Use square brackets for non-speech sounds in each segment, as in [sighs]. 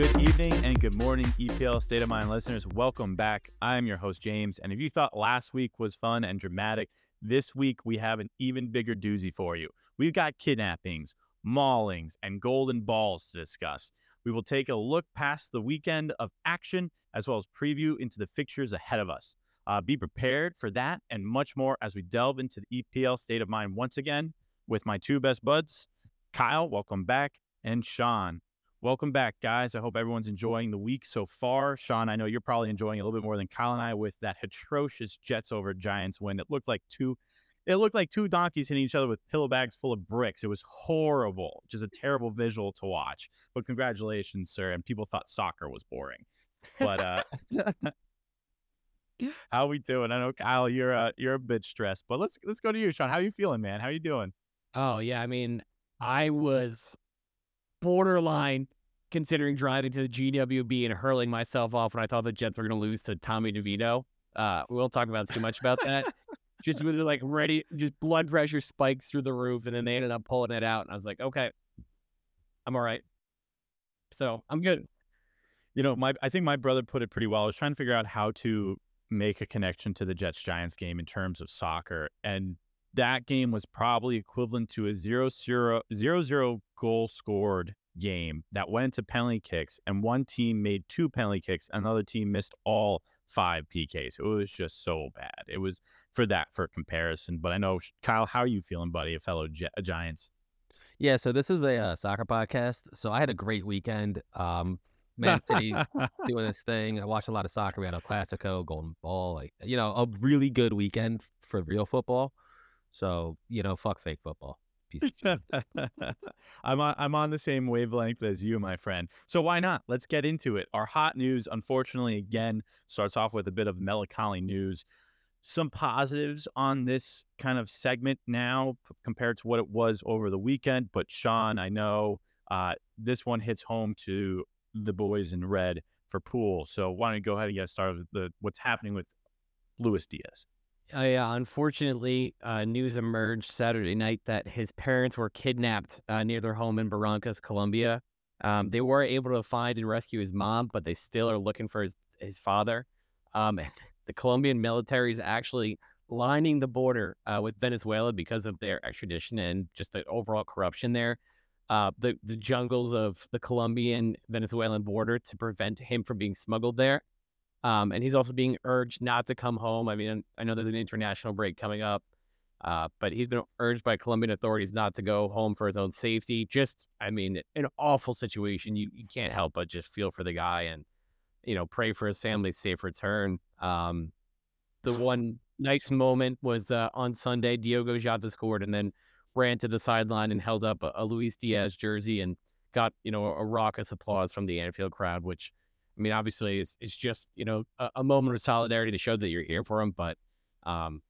Good evening and good morning, EPL State of Mind listeners. Welcome back. I'm your host, James. And if you thought last week was fun and dramatic, this week we have an even bigger doozy for you. We've got kidnappings, maulings, and golden balls to discuss. We will take a look past the weekend of action as well as preview into the fixtures ahead of us. Uh, be prepared for that and much more as we delve into the EPL State of Mind once again with my two best buds, Kyle, welcome back, and Sean. Welcome back, guys. I hope everyone's enjoying the week so far. Sean, I know you're probably enjoying a little bit more than Kyle and I with that atrocious Jets over Giants win. It looked like two it looked like two donkeys hitting each other with pillow bags full of bricks. It was horrible, just a terrible visual to watch. But congratulations, sir. And people thought soccer was boring. But uh [laughs] [laughs] how we doing? I know Kyle, you're uh, you're a bit stressed, but let's let's go to you, Sean. How you feeling, man? How you doing? Oh yeah, I mean, I was borderline considering driving to the GWB and hurling myself off when I thought the Jets were going to lose to Tommy DeVito. Uh, we won't talk about too much about that. [laughs] just really like ready, just blood pressure spikes through the roof, and then they ended up pulling it out, and I was like, okay, I'm all right. So I'm good. You know, my I think my brother put it pretty well. I was trying to figure out how to make a connection to the Jets Giants game in terms of soccer, and that game was probably equivalent to a 0 0, 0, 0 goal scored game that went into penalty kicks, and one team made two penalty kicks, another team missed all five PKs. It was just so bad. It was for that for comparison. But I know Kyle, how are you feeling, buddy? A fellow Gi- Giants. Yeah, so this is a uh, soccer podcast. So I had a great weekend. Um, Man City [laughs] doing this thing. I watched a lot of soccer. We had a Clasico, Golden Ball, like you know, a really good weekend for real football. So you know, fuck fake football. [laughs] I'm on, I'm on the same wavelength as you, my friend. So why not? Let's get into it. Our hot news, unfortunately, again starts off with a bit of melancholy news. Some positives on this kind of segment now p- compared to what it was over the weekend. But Sean, I know uh, this one hits home to the boys in red Liverpool. So why don't you go ahead and get started with the what's happening with Luis Diaz? Uh, yeah, unfortunately, uh, news emerged Saturday night that his parents were kidnapped uh, near their home in Barrancas, Colombia. Um, they were able to find and rescue his mom, but they still are looking for his, his father. Um, [laughs] the Colombian military is actually lining the border uh, with Venezuela because of their extradition and just the overall corruption there. Uh, the the jungles of the Colombian Venezuelan border to prevent him from being smuggled there. Um, and he's also being urged not to come home. I mean, I know there's an international break coming up, uh, but he's been urged by Colombian authorities not to go home for his own safety. Just, I mean, an awful situation. You, you can't help but just feel for the guy and, you know, pray for his family's safe return. Um, the [sighs] one nice moment was uh, on Sunday, Diogo Jota scored and then ran to the sideline and held up a, a Luis Diaz jersey and got, you know, a, a raucous applause from the Anfield crowd, which – I mean, obviously, it's, it's just you know a, a, moment of solidarity to show that you're here for him, but um,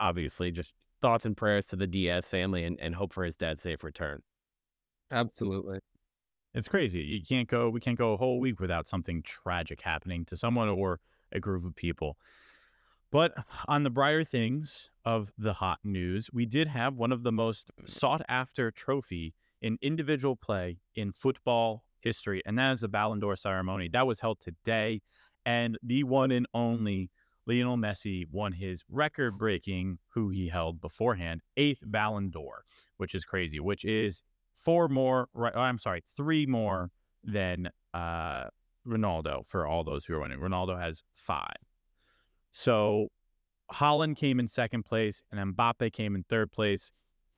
obviously, just thoughts and prayers to the Diaz family and, and hope for his dad's safe return. Absolutely, it's crazy. You can't go. We can't go a whole week without something tragic happening to someone or a group of people. But on the brighter things of the hot news, we did have one of the most sought after trophy in individual play in football history, and that is the Ballon d'Or ceremony. That was held today, and the one and only Lionel Messi won his record breaking, who he held beforehand, eighth Ballon d'Or, which is crazy, which is four more, right? Oh, I'm sorry, three more than uh, Ronaldo for all those who are winning. Ronaldo has five. So Haaland came in second place and Mbappe came in third place.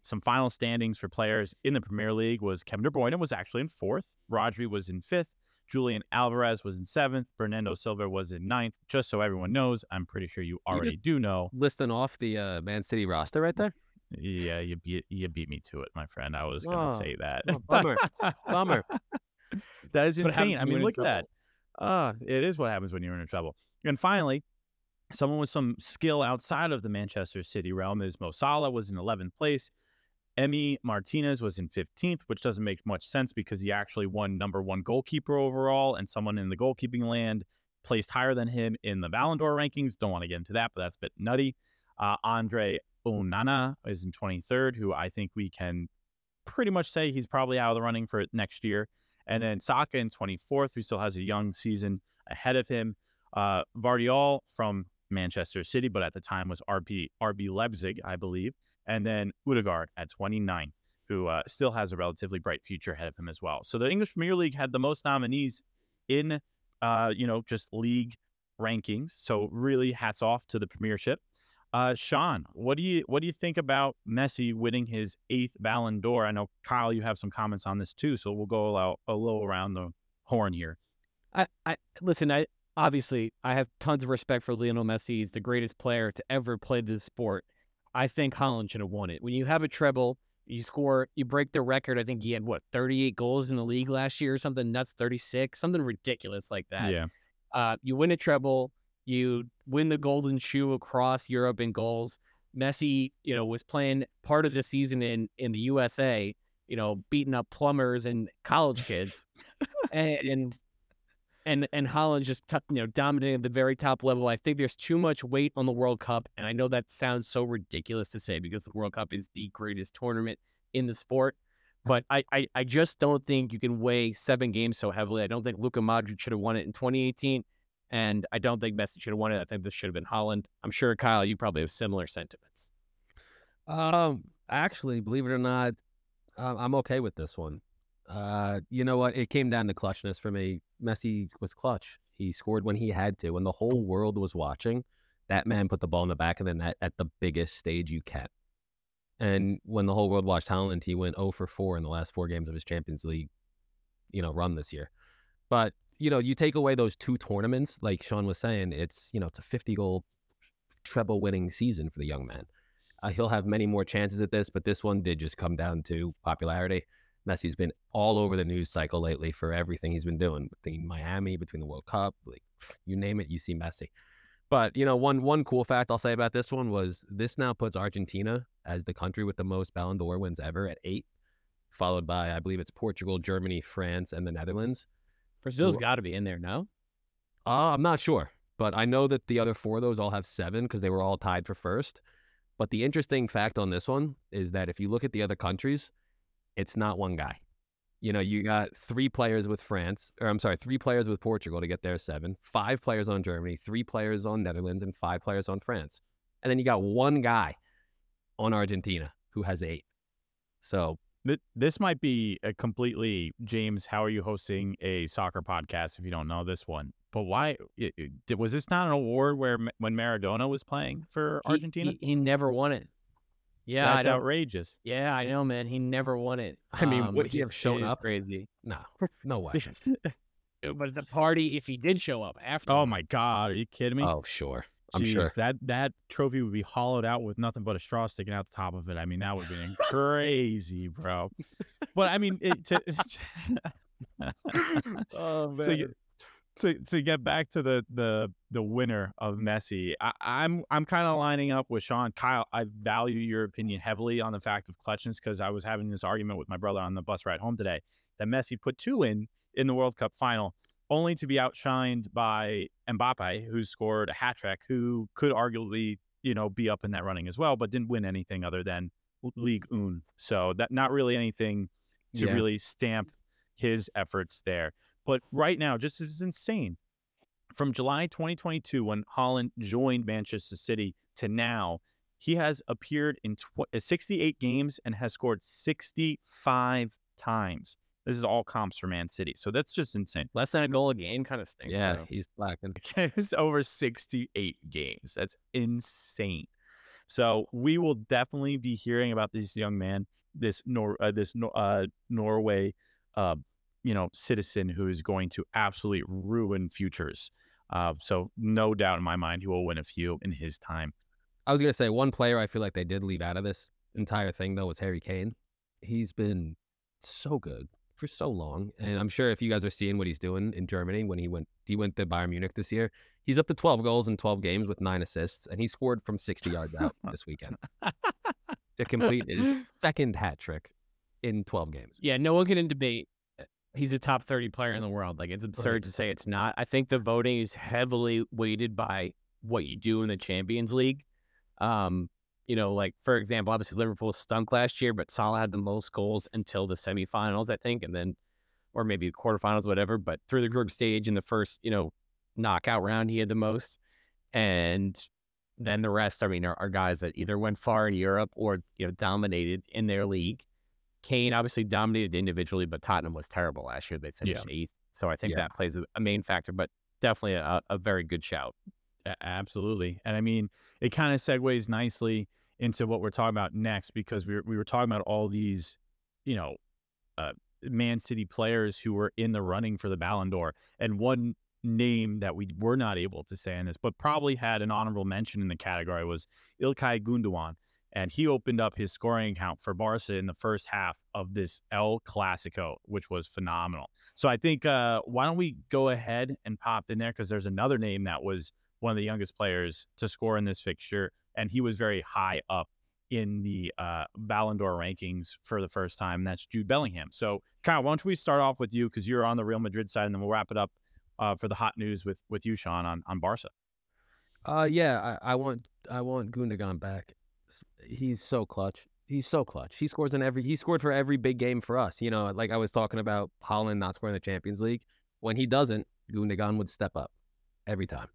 Some final standings for players in the Premier League was Kevin De Bruyne was actually in fourth. Rodri was in fifth. Julian Alvarez was in seventh. Bernardo Silva was in ninth. Just so everyone knows, I'm pretty sure you already you do know. Listing off the uh, Man City roster right there. Yeah, you beat you beat me to it, my friend. I was gonna oh, say that. Oh, bummer, bummer. [laughs] That is insane. I mean, look at that. Uh, it is what happens when you're in trouble. And finally, someone with some skill outside of the Manchester City realm is Mo Salah was in 11th place. Emi Martinez was in 15th, which doesn't make much sense because he actually won number one goalkeeper overall, and someone in the goalkeeping land placed higher than him in the Ballon d'Or rankings. Don't want to get into that, but that's a bit nutty. Uh, Andre Onana is in 23rd, who I think we can pretty much say he's probably out of the running for next year. And then Saka in 24th, who still has a young season ahead of him. Uh, Gvardiol from Manchester City, but at the time was RB RB Leipzig, I believe. And then Odegaard at 29, who uh, still has a relatively bright future ahead of him as well. So the English Premier League had the most nominees in, uh, you know, just league rankings. So really, hats off to the Premiership. Uh, Sean, what do you what do you think about Messi winning his eighth Ballon d'Or? I know Kyle, you have some comments on this too, so we'll go a, a little around the horn here. I, I listen. I obviously I have tons of respect for Lionel Messi. He's the greatest player to ever play this sport. I think Haaland should have won it. When you have a treble, you score, you break the record. I think he had what 38 goals in the league last year or something nuts, 36, something ridiculous like that. Yeah. Uh, you win a treble, you win the golden shoe across Europe in goals. Messi, you know, was playing part of the season in in the USA, you know, beating up plumbers and college kids, [laughs] and, and and and Haaland just t- you know dominating at the very top level. I think there's too much weight on the World Cup, and I know that sounds so ridiculous to say because the World Cup is the greatest tournament in the sport. But I, I, I just don't think you can weigh seven games so heavily. I don't think Luka Modric should have won it in 2018, and I don't think Messi should have won it. I think this should have been Haaland. I'm sure Kyle, you probably have similar sentiments. Um, actually, believe it or not, uh, I'm okay with this one. Uh, you know what? It came down to clutchness for me. Messi was clutch. He scored when he had to. When the whole world was watching, that man put the ball in the back of the net at the biggest stage you can. And when the whole world watched Haaland, he went 0 for 4 in the last four games of his Champions League, you know, run this year. But, you know, you take away those two tournaments, like Sean was saying, it's, you know, it's a 50 goal treble winning season for the young man. Uh, he'll have many more chances at this, but this one did just come down to popularity. Messi's been all over the news cycle lately for everything he's been doing between Miami, between the World Cup, like you name it, you see Messi. But you know, one one cool fact I'll say about this one was this now puts Argentina as the country with the most Ballon d'Or wins ever at eight, followed by I believe it's Portugal, Germany, France, and the Netherlands. Brazil's got to be in there, no? Uh, I'm not sure, but I know that the other four of those all have seven because they were all tied for first. But the interesting fact on this one is that if you look at the other countries, it's not one guy. You know, you mm. got three players with France, or I'm sorry, three players with Portugal to get their seven, five players on Germany, three players on Netherlands, and five players on France. And then you got one guy on Argentina who has eight. So this might be a completely James. How are you hosting a soccer podcast if you don't know this one? But why was this not an award where when Maradona was playing for Argentina? He, he, he never won it. Yeah, that's outrageous. Yeah, I know, man. He never won it. I mean, um, would he have shown up? Crazy. No, [laughs] no way. but the party, if he did show up after. Oh my God, are you kidding me? Oh sure, I'm Jeez, sure that that trophy would be hollowed out with nothing but a straw sticking out the top of it. I mean, that would be [laughs] crazy, bro. But I mean, it, to, [laughs] oh man. So you, to to get back to the the the winner of mm-hmm. Messi, I, am I'm, I'm kind of lining up with Sean. Kyle, I value your opinion heavily on the fact of clutchness because I was having this argument with my brother on the bus ride home today that Messi put two in in the World Cup final, only to be outshined by Mbappe, who scored a hat trick, who could arguably you know be up in that running as well, but didn't win anything other than Ligue 1. So that not really anything to yeah. really stamp his efforts there. But right now, just as insane. From July 2022, when Haaland joined Manchester City, to now, he has appeared in tw- uh, 68 games and has scored 65 times. This is all comps for Man City. So that's just insane. Less than a goal a game kind of stinks. Yeah, though. he's lacking. it's [laughs] over 68 games. That's insane. So we will definitely be hearing about this young man, this Nor uh, this uh, Norway uh, you know citizen who is going to absolutely ruin futures. Uh, so no doubt in my mind he will win a few in his time. I was gonna say one player I feel like they did leave out of this entire thing though was Harry Kane. He's been so good for so long, and I'm sure if you guys are seeing what he's doing in Germany when he went he went to Bayern Munich this year, he's up to 12 goals in 12 games with nine assists, and he scored from 60 yards out [laughs] this weekend to complete his second hat trick in 12 games. Yeah, no one can debate he's a top 30 player in the world. Like it's absurd to say it's not. I think the voting is heavily weighted by what you do in the Champions League. Um, you know, like for example, obviously Liverpool stunk last year, but Salah had the most goals until the semifinals, I think, and then or maybe the quarterfinals, whatever. But through the group stage in the first, you know, knockout round, he had the most. And then the rest, I mean, are, are guys that either went far in Europe or, you know, dominated in their league. Kane obviously dominated individually, but Tottenham was terrible last year. They finished eighth. So I think Yeah. that plays a, a main factor, but definitely a, a very good shout. Absolutely. And I mean, it kind of segues nicely into what we're talking about next because we were, we were talking about all these, you know, uh, Man City players who were in the running for the Ballon d'Or. And one name that we were not able to say in this, but probably had an honorable mention in the category was Ilkay Gundogan. And he opened up his scoring account for Barca in the first half of this El Clasico, which was phenomenal. So I think, uh, why don't we go ahead and pop in there? Because there's another name that was one of the youngest players to score in this fixture, and he was very high up in the uh, Ballon d'Or rankings for the first time. And that's Jude Bellingham. So, Kyle, why don't we start off with you because you're on the Real Madrid side, and then we'll wrap it up uh, for the hot news with with you, Sean, on on Barca. Uh, yeah, I, I want I want Gundogan back. He's so clutch. He's so clutch. He scores in every. He scored for every big game for us. You know, like I was talking about Haaland not scoring the Champions League. When he doesn't, Gundogan would step up every time.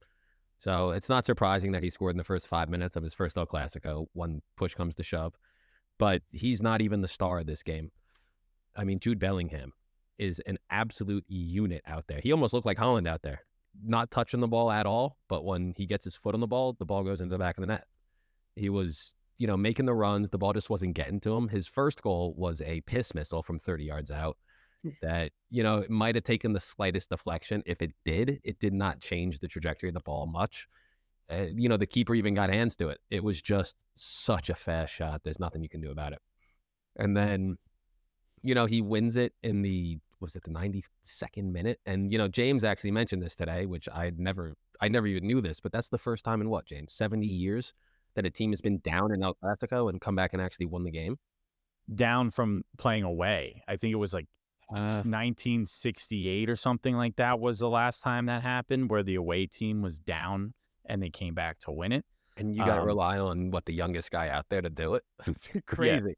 So it's not surprising that he scored in the first five minutes of his first El Clasico when push comes to shove. But he's not even the star of this game. I mean, Jude Bellingham is an absolute unit out there. He almost looked like Haaland out there not touching the ball at all, but when he gets his foot on the ball, the ball goes into the back of the net. He was, you know, making the runs. The ball just wasn't getting to him. His first goal was a piss missile from 30 yards out that, you know, it might have taken the slightest deflection. If it did, it did not change the trajectory of the ball much. Uh, you know, the keeper even got hands to it. It was just such a fast shot. There's nothing you can do about it. And then, you know, he wins it in the was it the 92nd minute? And you know, James actually mentioned this today, which I'd never I never even knew this, but that's the first time in what, James? 70 years that a team has been down in El Clasico and come back and actually won the game. Down from playing away, I think it was like Uh, 1968 or something like that was the last time that happened, where the away team was down and they came back to win it. And you got to Um, rely on what the youngest guy out there to do it. [laughs] It's [laughs] crazy.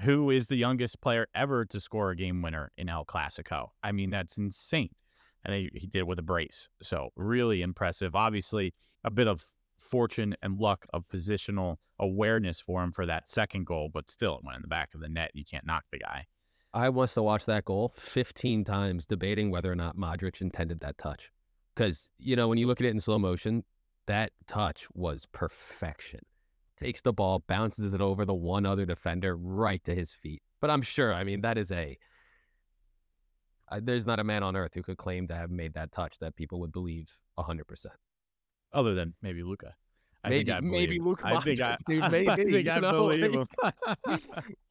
who is the youngest player ever to score a game winner in El Clasico. I mean, that's insane. And he, he did it with a brace. So, really impressive. Obviously, a bit of fortune and luck of positional awareness for him for that second goal, but still, it went in the back of the net. You can't knock the guy. I must have watch that goal 15 times debating whether or not Modric intended that touch. Because, you know, when you look at it in slow motion, that touch was perfection. Takes the ball, bounces it over the one other defender right to his feet. But I'm sure, I mean, that is a. I, there's not a man on earth who could claim to have made that touch that people would believe 100%. Other than maybe Luka. I Maybe, think I maybe Luka I think I, dude, [laughs] I think I know, believe [laughs] him. [laughs]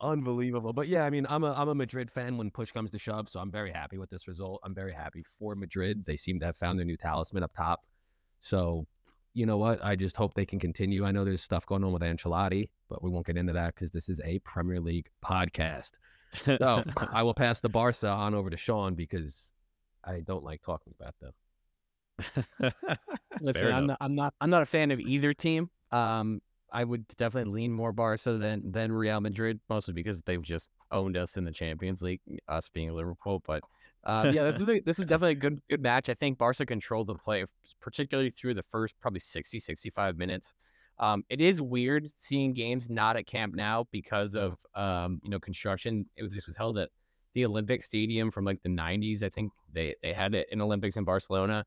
Unbelievable. But yeah, I mean, I'm a I'm a Madrid fan when push comes to shove, so I'm very happy with this result. I'm very happy for Madrid. They seem to have found their new talisman up top. So, you know what? I just hope they can continue. I know there's stuff going on with Ancelotti, but we won't get into that because this is a Premier League podcast. So I will pass the Barca on over to Sean because I don't like talking about them. [laughs] Listen, I'm not, I'm not I'm not a fan of either team. Um, I would definitely lean more Barca than than Real Madrid, mostly because they've just owned us in the Champions League, us being Liverpool. But uh, yeah, this is a, this is [laughs] definitely a good good match. I think Barca controlled the play, particularly through the first probably 60, 65 minutes. Um, it is weird seeing games not at Camp Nou because of um, you know construction. Was, this was held at the Olympic Stadium from like the 90s. I think they they had it in Olympics in Barcelona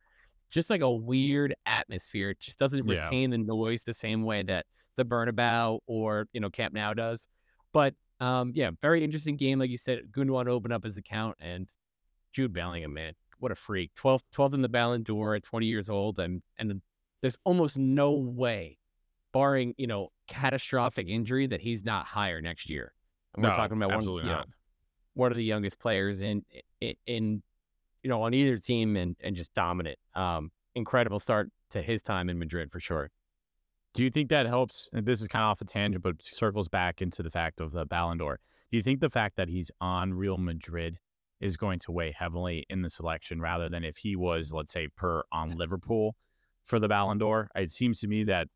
just like a weird atmosphere. It just doesn't Yeah. retain the noise the same way that the Bernabeu or you know Camp Nou does. But um, yeah, very interesting game. Like you said, Gundogan opened up his account and Jude Bellingham, man, what a freak! 12th, 12th in the Ballon d'Or at 20 years old, and and there's almost no way, barring you know catastrophic injury, that he's not higher next year. And we're talking about one, you know, one of the youngest players in in, in you know on either team and and just dominant. Um, incredible start to his time in Madrid for sure. Do you think that helps? And this is kind of off a tangent, but circles back into the fact of the Ballon d'Or. Do you think the fact that he's on Real Madrid is going to weigh heavily in the selection rather than if he was, let's say, per on Liverpool for the Ballon d'Or? It seems to me that,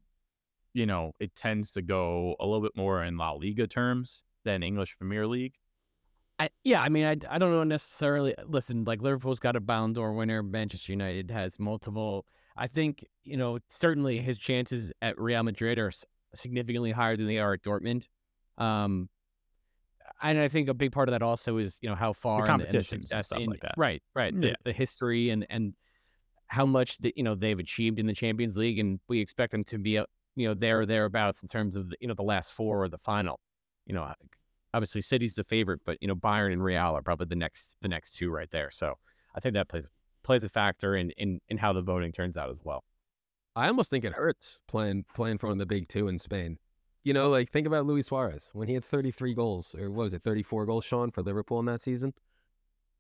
you know, it tends to go a little bit more in La Liga terms than English Premier League. I, yeah, I mean, I, I don't know necessarily. Listen, like Liverpool's got a Ballon d'Or winner. Manchester United has multiple. I think you know certainly his chances at Real Madrid are significantly higher than they are at Dortmund. Um, and I think a big part of that also is you know how far the competition stuff in, like that. Right, right. Yeah. The, the history and and how much that you know they've achieved in the Champions League, and we expect them to be you know there or thereabouts in terms of the, you know the last four or the final. You know, obviously City's the favorite, but you know Bayern and Real are probably the next the next two right there. So I think that plays plays a factor in in, in how the voting turns out as well. I almost think it hurts playing playing for one of the big two in Spain. You know, like think about Luis Suarez when he had 33 goals, or what was it, 34 goals, Sean, for Liverpool in that season.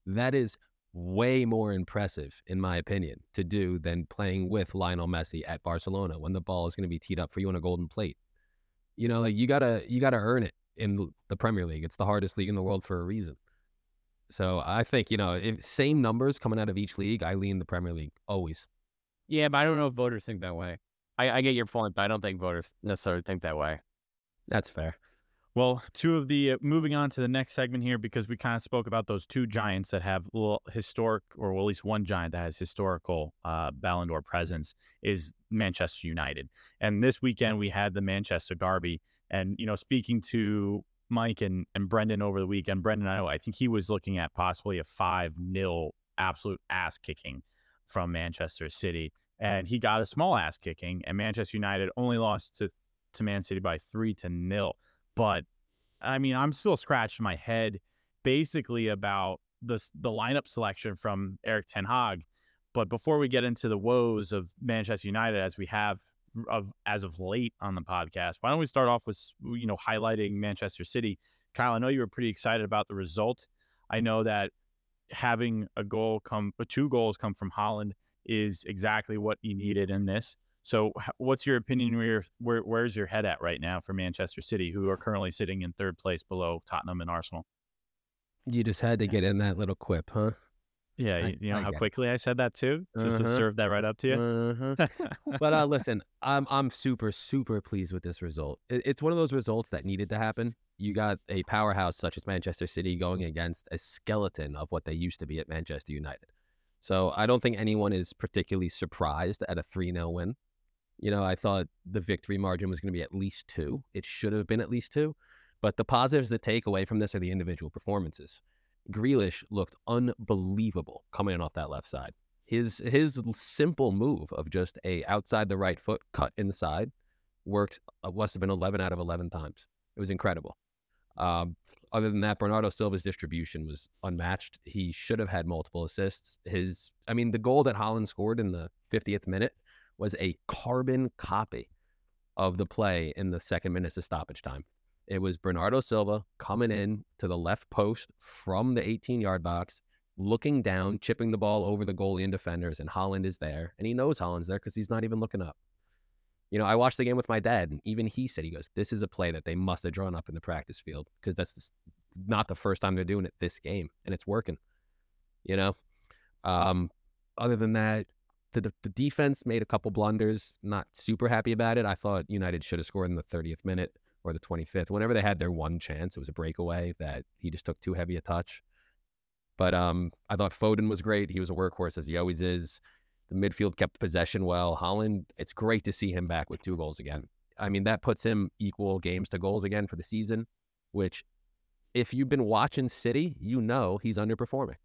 That is way more impressive, in my opinion, to do than playing with Lionel Messi at Barcelona when the ball is going to be teed up for you on a golden plate. You know, like you gotta you gotta earn it in the Premier League. It's the hardest league in the world for a reason. So I think you know, if same numbers coming out of each league, I lean the Premier League always. Yeah, but I don't know if voters think that way. I, I get your point, but I don't think voters necessarily think that way. That's fair. Well, two of the uh, moving on to the next segment here because we kind of spoke about those two giants that have little historic, or at least one giant that has historical uh, Ballon d'Or presence is Manchester United. And this weekend we had the Manchester Derby. And you know, speaking to Mike and, and Brendan over the weekend, Brendan, I know I think he was looking at possibly a five 0 absolute ass kicking from Manchester City, and he got a small ass kicking, and Manchester United only lost to to Man City by three to nil. But I mean, I'm still scratching my head basically about the the lineup selection from Erik Ten Hag. But before we get into the woes of Manchester United, as we have of as of late on the podcast, why don't we start off with you know highlighting Manchester City? Kyle, I know you were pretty excited about the result. I know that having a goal come, two goals come from Haaland is exactly what you needed in this. So, what's your opinion? Where, where where's your head at right now for Manchester City, who are currently sitting in third place below Tottenham and Arsenal? You just had to get in that little quip, huh? Yeah, I- you, know I how get it. quickly I said that too, just to Uh-huh. serve that right up to you. Uh-huh. [laughs] but uh, listen, I'm I'm super super pleased with this result. It, it's one of those results that needed to happen. You got a powerhouse such as Manchester City going against a skeleton of what they used to be at Manchester United. So I don't think anyone is particularly surprised at a 3 0 win. You know, I thought the victory margin was going to be at least two. It should have been at least two. But the positives that take away from this are the individual performances. Grealish looked unbelievable coming in off that left side. His his simple move of just a outside the right foot cut inside worked. Uh, must have been eleven out of eleven times. It was incredible. Um, other than that, Bernardo Silva's distribution was unmatched. He should have had multiple assists. His, I mean, the goal that Haaland scored in the 50th minute was a carbon copy of the play in the second minutes of stoppage time. It was Bernardo Silva coming in to the left post from the 18 yard box, looking down, chipping the ball over the goalie and defenders, and Haaland is there. And he knows Haaland's there because he's not even looking up. You know, I watched the game with my dad, and even he said, he goes, This is a play that they must have drawn up in the practice field because that's not the first time they're doing it this game, and it's working. You know? Um, other than that, the, the defense made a couple blunders. Not super happy about it. I thought United should have scored in the 30th minute or the 25th. Whenever they had their one chance, it was a breakaway that he just took too heavy a touch. But um, I thought Foden was great. He was a workhorse as he always is. The midfield kept possession well. Haaland, it's great to see him back with two goals again. I mean, that puts him equal games to goals again for the season, which, if you've been watching City, you know he's underperforming.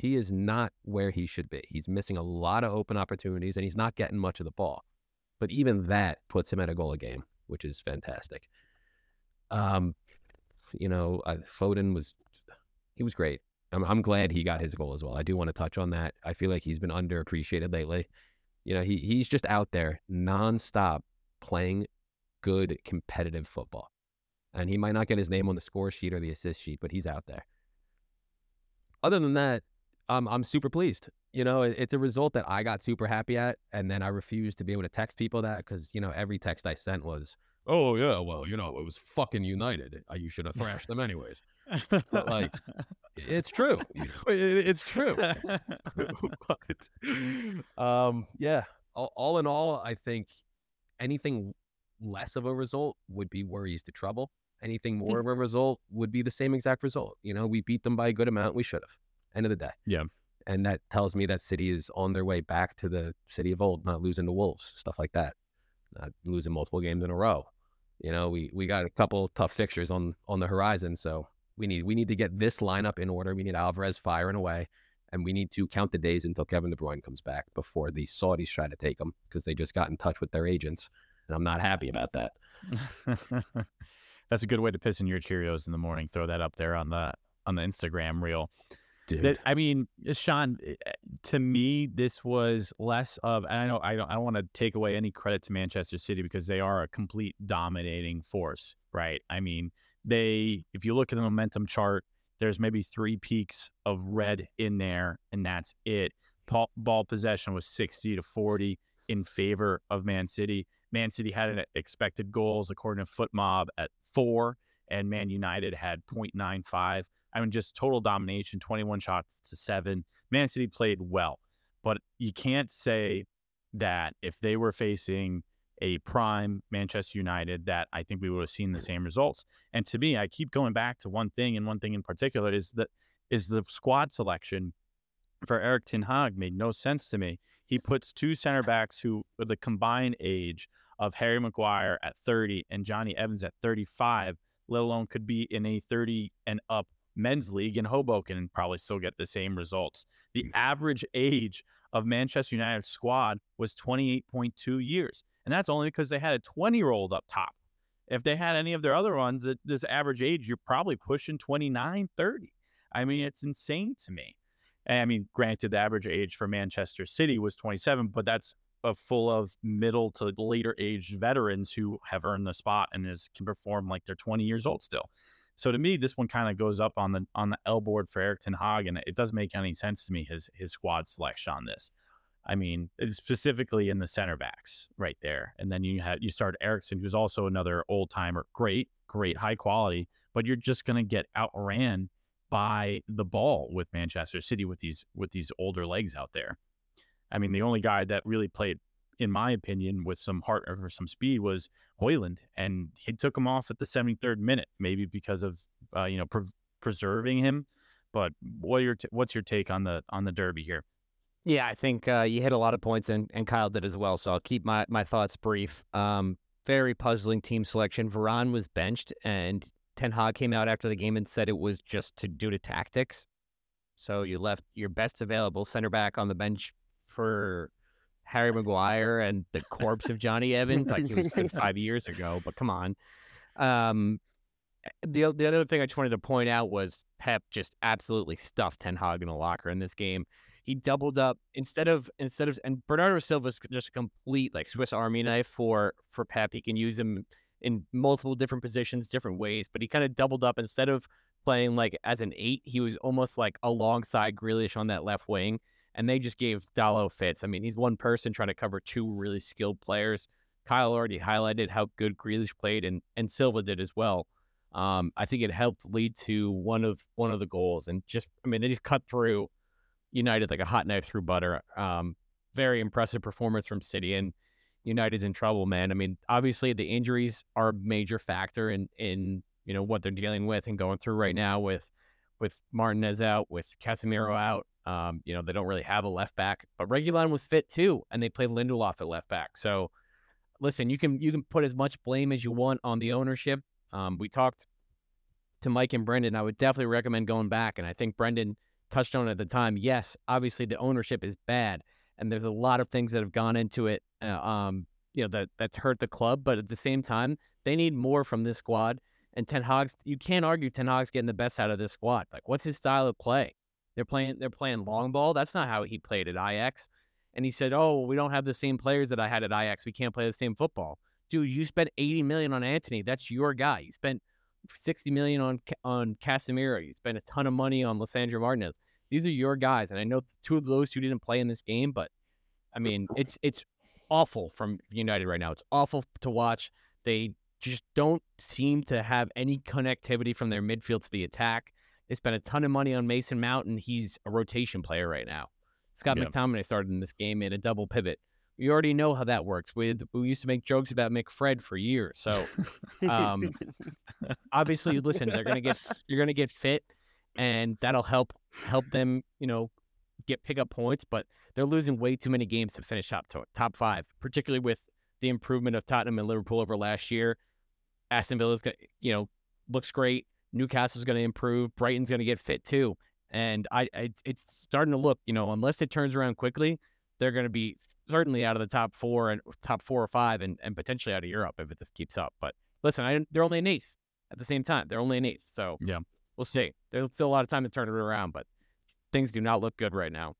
He is not where he should be. He's missing a lot of open opportunities and he's not getting much of the ball. But even that puts him at a goal a game, which is fantastic. Um, you know, uh, Foden was he was great. I'm I'm glad he got his goal as well. I do want to touch on that. I feel like he's been underappreciated lately. You know, he he's just out there nonstop playing good competitive football. And he might not get his name on the score sheet or the assist sheet, but he's out there. Other than that, um, I'm super pleased. You know, it- it's a result that I got super happy at, and then I refused to be able to text people that because you know every text I sent was, "Oh yeah, well you know it was fucking United. Uh, You should have thrashed them anyways." But, like, It's true. You know, it- it's true. [laughs] [laughs] but um, yeah, all, all in all, I think anything less of a result would be worries to trouble. Anything more of a result would be the same exact result. You know, we beat them by a good amount. We should have. End of the day. Yeah. And that tells me that City is on their way back to the city of old, not losing to Wolves, stuff like that, not losing multiple games in a row. You know, we we got a couple tough fixtures on on the horizon, so we need we need to get this lineup in order. We need Alvarez firing away, and we need to count the days until Kevin De Bruyne comes back before the Saudis try to take him because they just got in touch with their agents, and I'm not happy about that. [laughs] That's a good way to piss in your Cheerios in the morning. Throw that up there on the on the Instagram reel. Dude. That, I mean, Sean, eh, to me, this was less of, and I know I don't, I don't want to take away any credit to Manchester City because they are a complete dominating force, right? I mean, they, if you look at the momentum chart, there's maybe three peaks of red in there, and that's it. Ball, ball possession was 60 to 40 in favor of Man City. Man City had an expected goals according to FotMob at four, and Man United had 0.95. I mean, just total domination, 21 shots to seven. Man City played well, but you can't say that if they were facing a prime Manchester United, that I think we would have seen the same results. And to me, I keep going back to one thing, and one thing in particular is that is the squad selection for Erik Ten Hag made no sense to me. He puts two center backs who, the combined age of Harry Maguire at 30 and Jonny Evans at 35, let alone could be in a 30 and up men's league in Hoboken and probably still get the same results. The mm. average age of Manchester United squad was 28.2 years. And that's only because they had a 20 year old up top. If they had any of their other ones at this average age, you're probably pushing 29, 30. I mean, it's insane to me. I mean, granted, the average age for Manchester City was 27, but that's a full of middle to later aged veterans who have earned the spot and is, can perform like they're 20 years old still. So to me, this one kind of goes up on the on the L board for Erik Ten Hag, and it doesn't make any sense to me his his squad selection on this. I mean, specifically in the center backs right there, and then you have you start Eriksen, who's also another old timer, great, great, high quality, but you're just to get outran by the ball with Manchester City with these with these older legs out there. I mean, the only guy that really played in my opinion, with some heart or some speed was Højlund, and he took him off at the 73rd minute, maybe because of uh, you know pre- preserving him. But what your t- what's your take on the on the derby here? Yeah, I think uh, you hit a lot of points, and, and Kyle did as well. So I'll keep my, my thoughts brief. Um, very puzzling team selection. Varane was benched, and Ten Hag came out after the game and said it was just to due to tactics. So you left your best available center back on the bench for Harry Maguire and the corpse of Jonny Evans like he was [laughs] good five years ago. But come on. Um, the the other thing I just wanted to point out was Pep just absolutely stuffed Ten Hag in a locker in this game. He doubled up instead of instead of and Bernardo Silva's just a complete like Swiss Army knife for for Pep. He can use him in multiple different positions, different ways, but he kind of doubled up instead of playing like as an eight, he was almost like alongside Grealish on that left wing and they just gave Dalot fits. I mean, he's one person trying to cover two really skilled players. Kyle already highlighted how good Grealish played, and and Silva did as well. Um, I think it helped lead to one of one of the goals, and just I mean, they just cut through United like a hot knife through butter. Um, very impressive performance from City, and United's in trouble, man. I mean, obviously the injuries are a major factor in in you know what they're dealing with and going through right now with with Martinez out, with Casemiro out. Um, you know, they don't really have a left back, but Reguilon was fit too, and they played Lindelof at left back. So, listen, you can you can put as much blame as you want on the ownership. Um, we talked to Mike and Brendan. I would definitely recommend going back, and I think Brendan touched on at the time. Yes, obviously the ownership is bad, and there's a lot of things that have gone into it. Uh, um, you know that that's hurt the club, but at the same time, they need more from this squad. And Ten Hag's, you can't argue Ten Hag's getting the best out of this squad. Like, what's his style of play? They're playing they're playing long ball. That's not how he played at Ajax. And he said, "Oh, we don't have the same players that I had at Ajax. We can't play the same football." Dude, you spent 80 million on Antony. That's your guy. You spent 60 million on on Casemiro. You spent a ton of money on Lisandro Martinez. These are your guys, and I know two of those two didn't play in this game, but I mean, it's it's awful from United right now. It's awful to watch. They just don't seem to have any connectivity from their midfield to the attack. They spent a ton of money on Mason Mount, and he's a rotation player right now. Scott yep. McTominay started in this game, made a double pivot. We already know how that works. We we used to make jokes about McFred for years. So [laughs] um, obviously, listen, they're gonna get you're gonna get fit, and that'll help help them. You know, get pick up points, but they're losing way too many games to finish top top five, particularly with the improvement of Tottenham and Liverpool over last year. Aston Villa's got you know looks great. Newcastle's going to improve. Brighton's going to get fit too. And I, I, it's starting to look, you know, unless it turns around quickly, they're going to be certainly out of the top four and top four or five, and, and potentially out of Europe if it just keeps up. But listen, I, they're only an eighth at the same time. They're only an eighth, so yeah, we'll see. There's still a lot of time to turn it around, but things do not look good right now.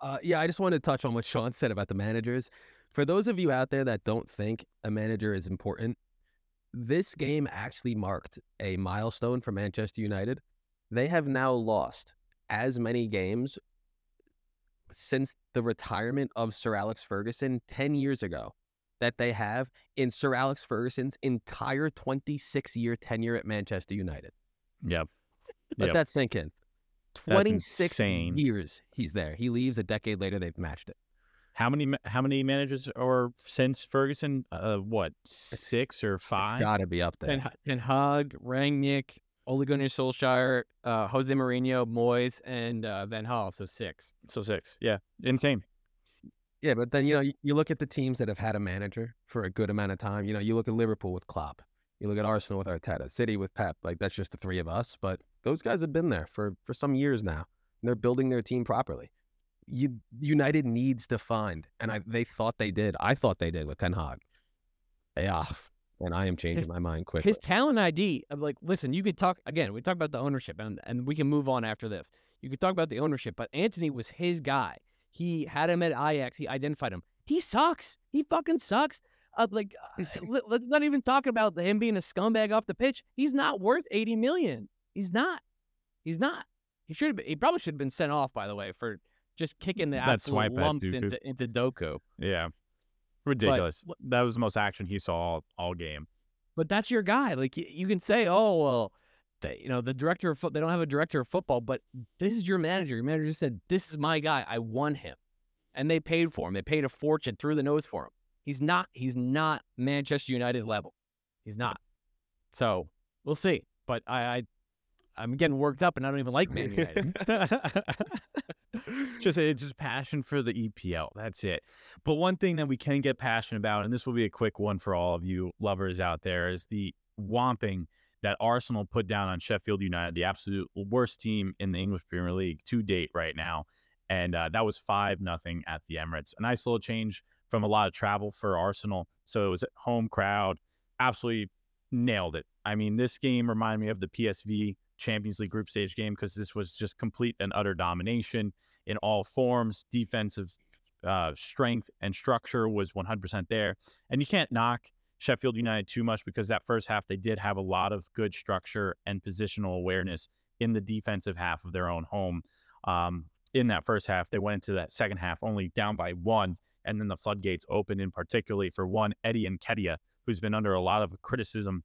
Uh, yeah, I just wanted to touch on what Sean said about the managers. For those of you out there that don't think a manager is important, this game actually marked a milestone for Manchester United. They have now lost as many games since the retirement of Sir Alex Ferguson 10 years ago that they have in Sir Alex Ferguson's entire 26 year tenure at Manchester United. Yep. Let Yep. that sink in. 26 years he's there. He leaves a decade later, they've matched it. How many how many managers are since Ferguson? Uh, what six or It's five? got to be up there. Ten, Ten Hag, Rangnick, Ole Gunnar Solskjaer, uh, Jose Mourinho, Moyes, and uh, Van Gaal. So six. So six. Yeah, insane. Yeah, but then you know you, you look at the teams that have had a manager for a good amount of time. You know, you look at Liverpool with Klopp, you look at Arsenal with Arteta, City with Pep. Like that's just the three of us, but those guys have been there for for some years now. And they're building their team properly. You United needs to find, and I they thought they did. I thought they did with Ten Hag. Yeah, and I am changing His- my mind quickly. His talent ID, I'm like, listen, you could talk again. We talk about the ownership, and and we can move on after this. You could talk about the ownership, but Antony was his guy. He had him at Ajax. He identified him. He sucks. He fucking sucks. Uh, like, uh, [laughs] let, let's not even talk about him being a scumbag off the pitch. He's not worth eighty million. He's not. He's not. He should. have He probably should have been sent off. By the way, for just kicking the absolute lumps into into Doku. Yeah, ridiculous. wh- that was the most action he saw all, all game. but that's your guy. Like you, you can say, oh well, they, you know the director of foot. They don't have a director of football, but this is your manager. Your manager said, "This is my guy. I won him," and they paid for him. They paid a fortune through the nose for him. He's not. He's not Manchester United level. He's not. So we'll see. But I, I I'm getting worked up, and I don't even like Man United. [laughs] [laughs] just just passion for the EPL. That's it. But one thing that we can get passionate about, and this will be a quick one for all of you lovers out there, is the whomping that Arsenal put down on Sheffield United, the absolute worst team in the English Premier League to date right now. And uh, that was five nothing at the Emirates. A nice little change from a lot of travel for Arsenal. So it was at home crowd, absolutely nailed it. I mean, this game reminded me of the PSV Champions League group stage game because this was just complete and utter domination in all forms. Defensive uh, strength and structure was 100% there. And you can't knock Sheffield United too much because that first half they did have a lot of good structure and positional awareness in the defensive half of their own home. Um, in that first half, they went into that second half only down by one, and then the floodgates opened in particularly for one Eddie Nketiah, who's been under a lot of criticism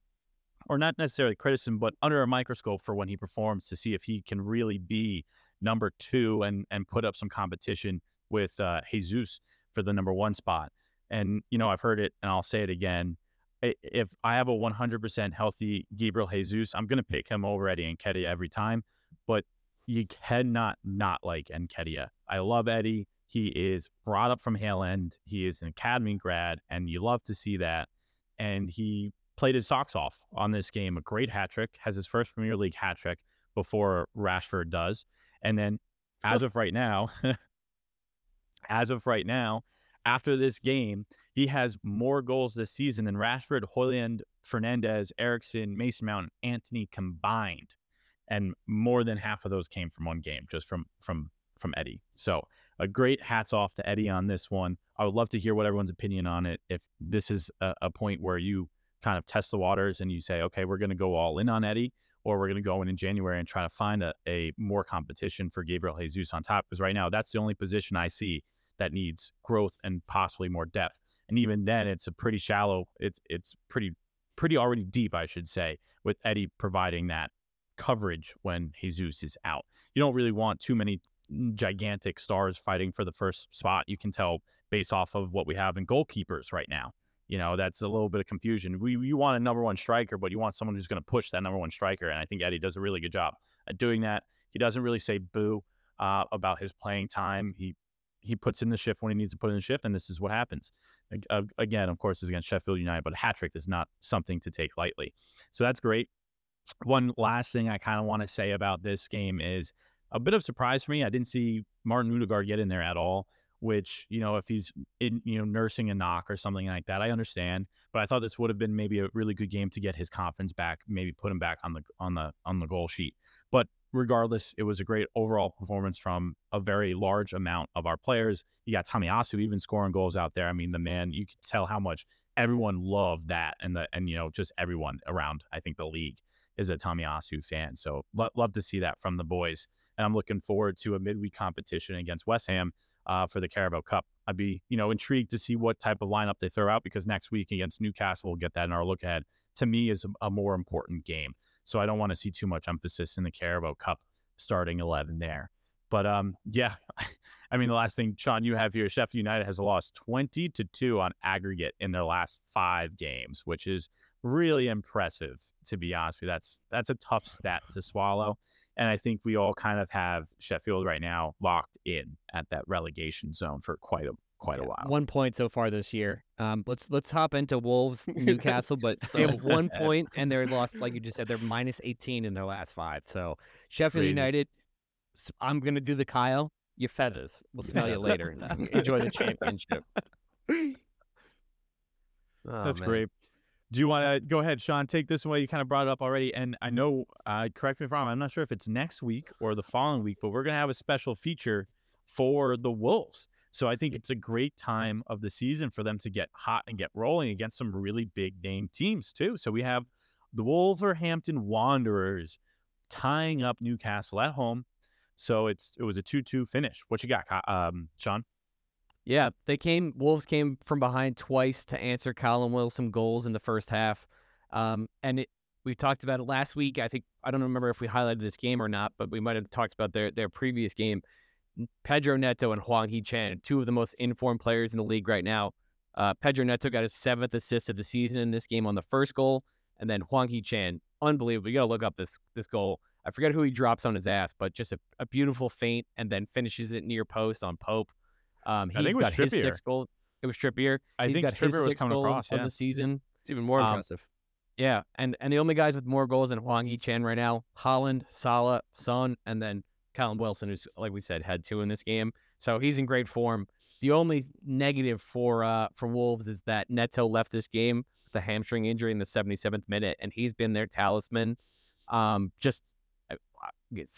or not necessarily criticism, but under a microscope for when he performs to see if he can really be number two and and put up some competition with uh, Jesus for the number one spot. And you know, I've heard it, and I'll say it again. If I have a 100% healthy Gabriel Jesus, I'm going to pick him over Eddie Nketiah every time. But you cannot not like Nketiah. I love Eddie. He is brought up from Hale End. He is an academy grad, and you love to see that. And he played his socks off on this game. A great hat trick, has his first Premier League hat trick before Rashford does. And then as of right now, [laughs] as of right now, after this game, he has more goals this season than Rashford, Højlund, Fernandes, Eriksen, Mason Mount, and Antony combined. And more than half of those came from one game, just from from from Eddie. So a great hats off to Eddie on this one. I would love to hear what everyone's opinion on it. If this is a, a point where you kind of test the waters and you say, okay, we're going to go all in on Eddie, or we're going to go in in January and try to find a, a more competition for Gabriel Jesus on top. Because right now, that's the only position I see that needs growth and possibly more depth. And even then, it's a pretty shallow. It's it's pretty pretty already deep, I should say, with Eddie providing that coverage when Jesus is out. You don't really want too many gigantic stars fighting for the first spot. You can tell based off of what we have in goalkeepers right now. You know, that's a little bit of confusion. We you want a number one striker, but you want someone who's going to push that number one striker, and I think Eddie does a really good job at doing that. He doesn't really say boo uh, about his playing time. He he puts in the shift when he needs to put in the shift, and this is what happens. Again, of course, is against Sheffield United, but a hat trick is not something to take lightly. So that's great. One last thing I kind of want to say about this game is a bit of surprise for me. I didn't see Martin Odegaard get in there at all. Which you know, if he's in you know nursing a knock or something like that, I understand. But I thought this would have been maybe a really good game to get his confidence back, maybe put him back on the on the on the goal sheet. But regardless, it was a great overall performance from a very large amount of our players. You got Tomiyasu even scoring goals out there. I mean, the man, you could tell how much everyone loved that, and the and you know just everyone around. I think the league is a Tomiyasu fan, so lo- love to see that from the boys. And I'm looking forward to a midweek competition against West Ham uh, for the Carabao Cup. I'd be you know intrigued to see what type of lineup they throw out because next week against Newcastle, we'll get that in our look ahead. To me, is a, a more important game. So I don't want to see too much emphasis in the Carabao Cup starting 11 there. But um, yeah, [laughs] I mean, the last thing, Sean, you have here, Sheffield United has lost 20 to 2 on aggregate in their last five games, which is really impressive, to be honest with you. That's, that's a tough stat to swallow. And I think we all kind of have Sheffield right now locked in at that relegation zone for quite a quite yeah, a while. One point so far this year. Um, let's let's hop into Wolves [laughs] Newcastle, but so they have one point and they're lost, like you just said, they're [laughs] minus eighteen in their last five. So Sheffield Crazy. United, I'm gonna do the Kyle. Your feathers. We'll smell you later. [laughs] Enjoy the championship. Oh, That's man. great. Do you want to go ahead, Sean? Take this away. You kind of brought it up already, and I know. Uh, correct me if I'm wrong. I'm not sure if it's next week or the following week, but we're gonna have a special feature for the Wolves. So I think it's a great time of the season for them to get hot and get rolling against some really big name teams too. So we have the Wolverhampton Wanderers tying up Newcastle at home. So it's it was a two-two finish. What you got, um, Sean? Yeah, they came. Wolves came from behind twice to answer Callum Wilson goals in the first half, um, and it, we talked about it last week. I think I don't remember if we highlighted this game or not, but we might have talked about their their previous game. Pedro Neto and Hwang Hee-chan, two of the most informed players in the league right now. Uh, Pedro Neto got his seventh assist of the season in this game on the first goal, and then Hwang Hee-chan, unbelievable. You got to look up this this goal. I forget who he drops on his ass, but just a, a beautiful feint, and then finishes it near post on Pope. Um, he's I think got his sixth goal. It was Trippier. I he's think got Trippier his was coming across yeah. of the season. It's even more um, impressive. Yeah, and and the only guys with more goals than Hwang Hee-chan right now, Haaland, Salah, Son, and then Callum Wilson, who's like we said had two in this game. So he's in great form. The only negative for uh, for Wolves is that Neto left this game with a hamstring injury in the 77th minute, and he's been their talisman. Um, just uh,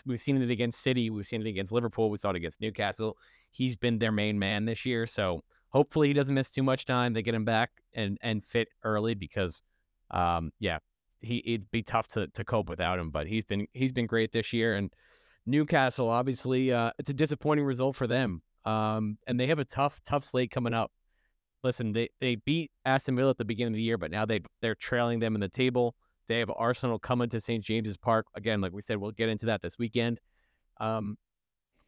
we've seen it against City, we've seen it against Liverpool, we saw it against Newcastle. He's been their main man this year, so hopefully he doesn't miss too much time. They get him back and and fit early because, um, yeah, he it'd be tough to to cope without him. But he's been he's been great this year, and Newcastle, obviously, uh, it's a disappointing result for them. Um, and they have a tough, tough slate coming up. Listen, they, they beat Aston Villa at the beginning of the year, but now they they're trailing them in the table. They have Arsenal coming to St. James's Park again. Like we said, we'll get into that this weekend. Um,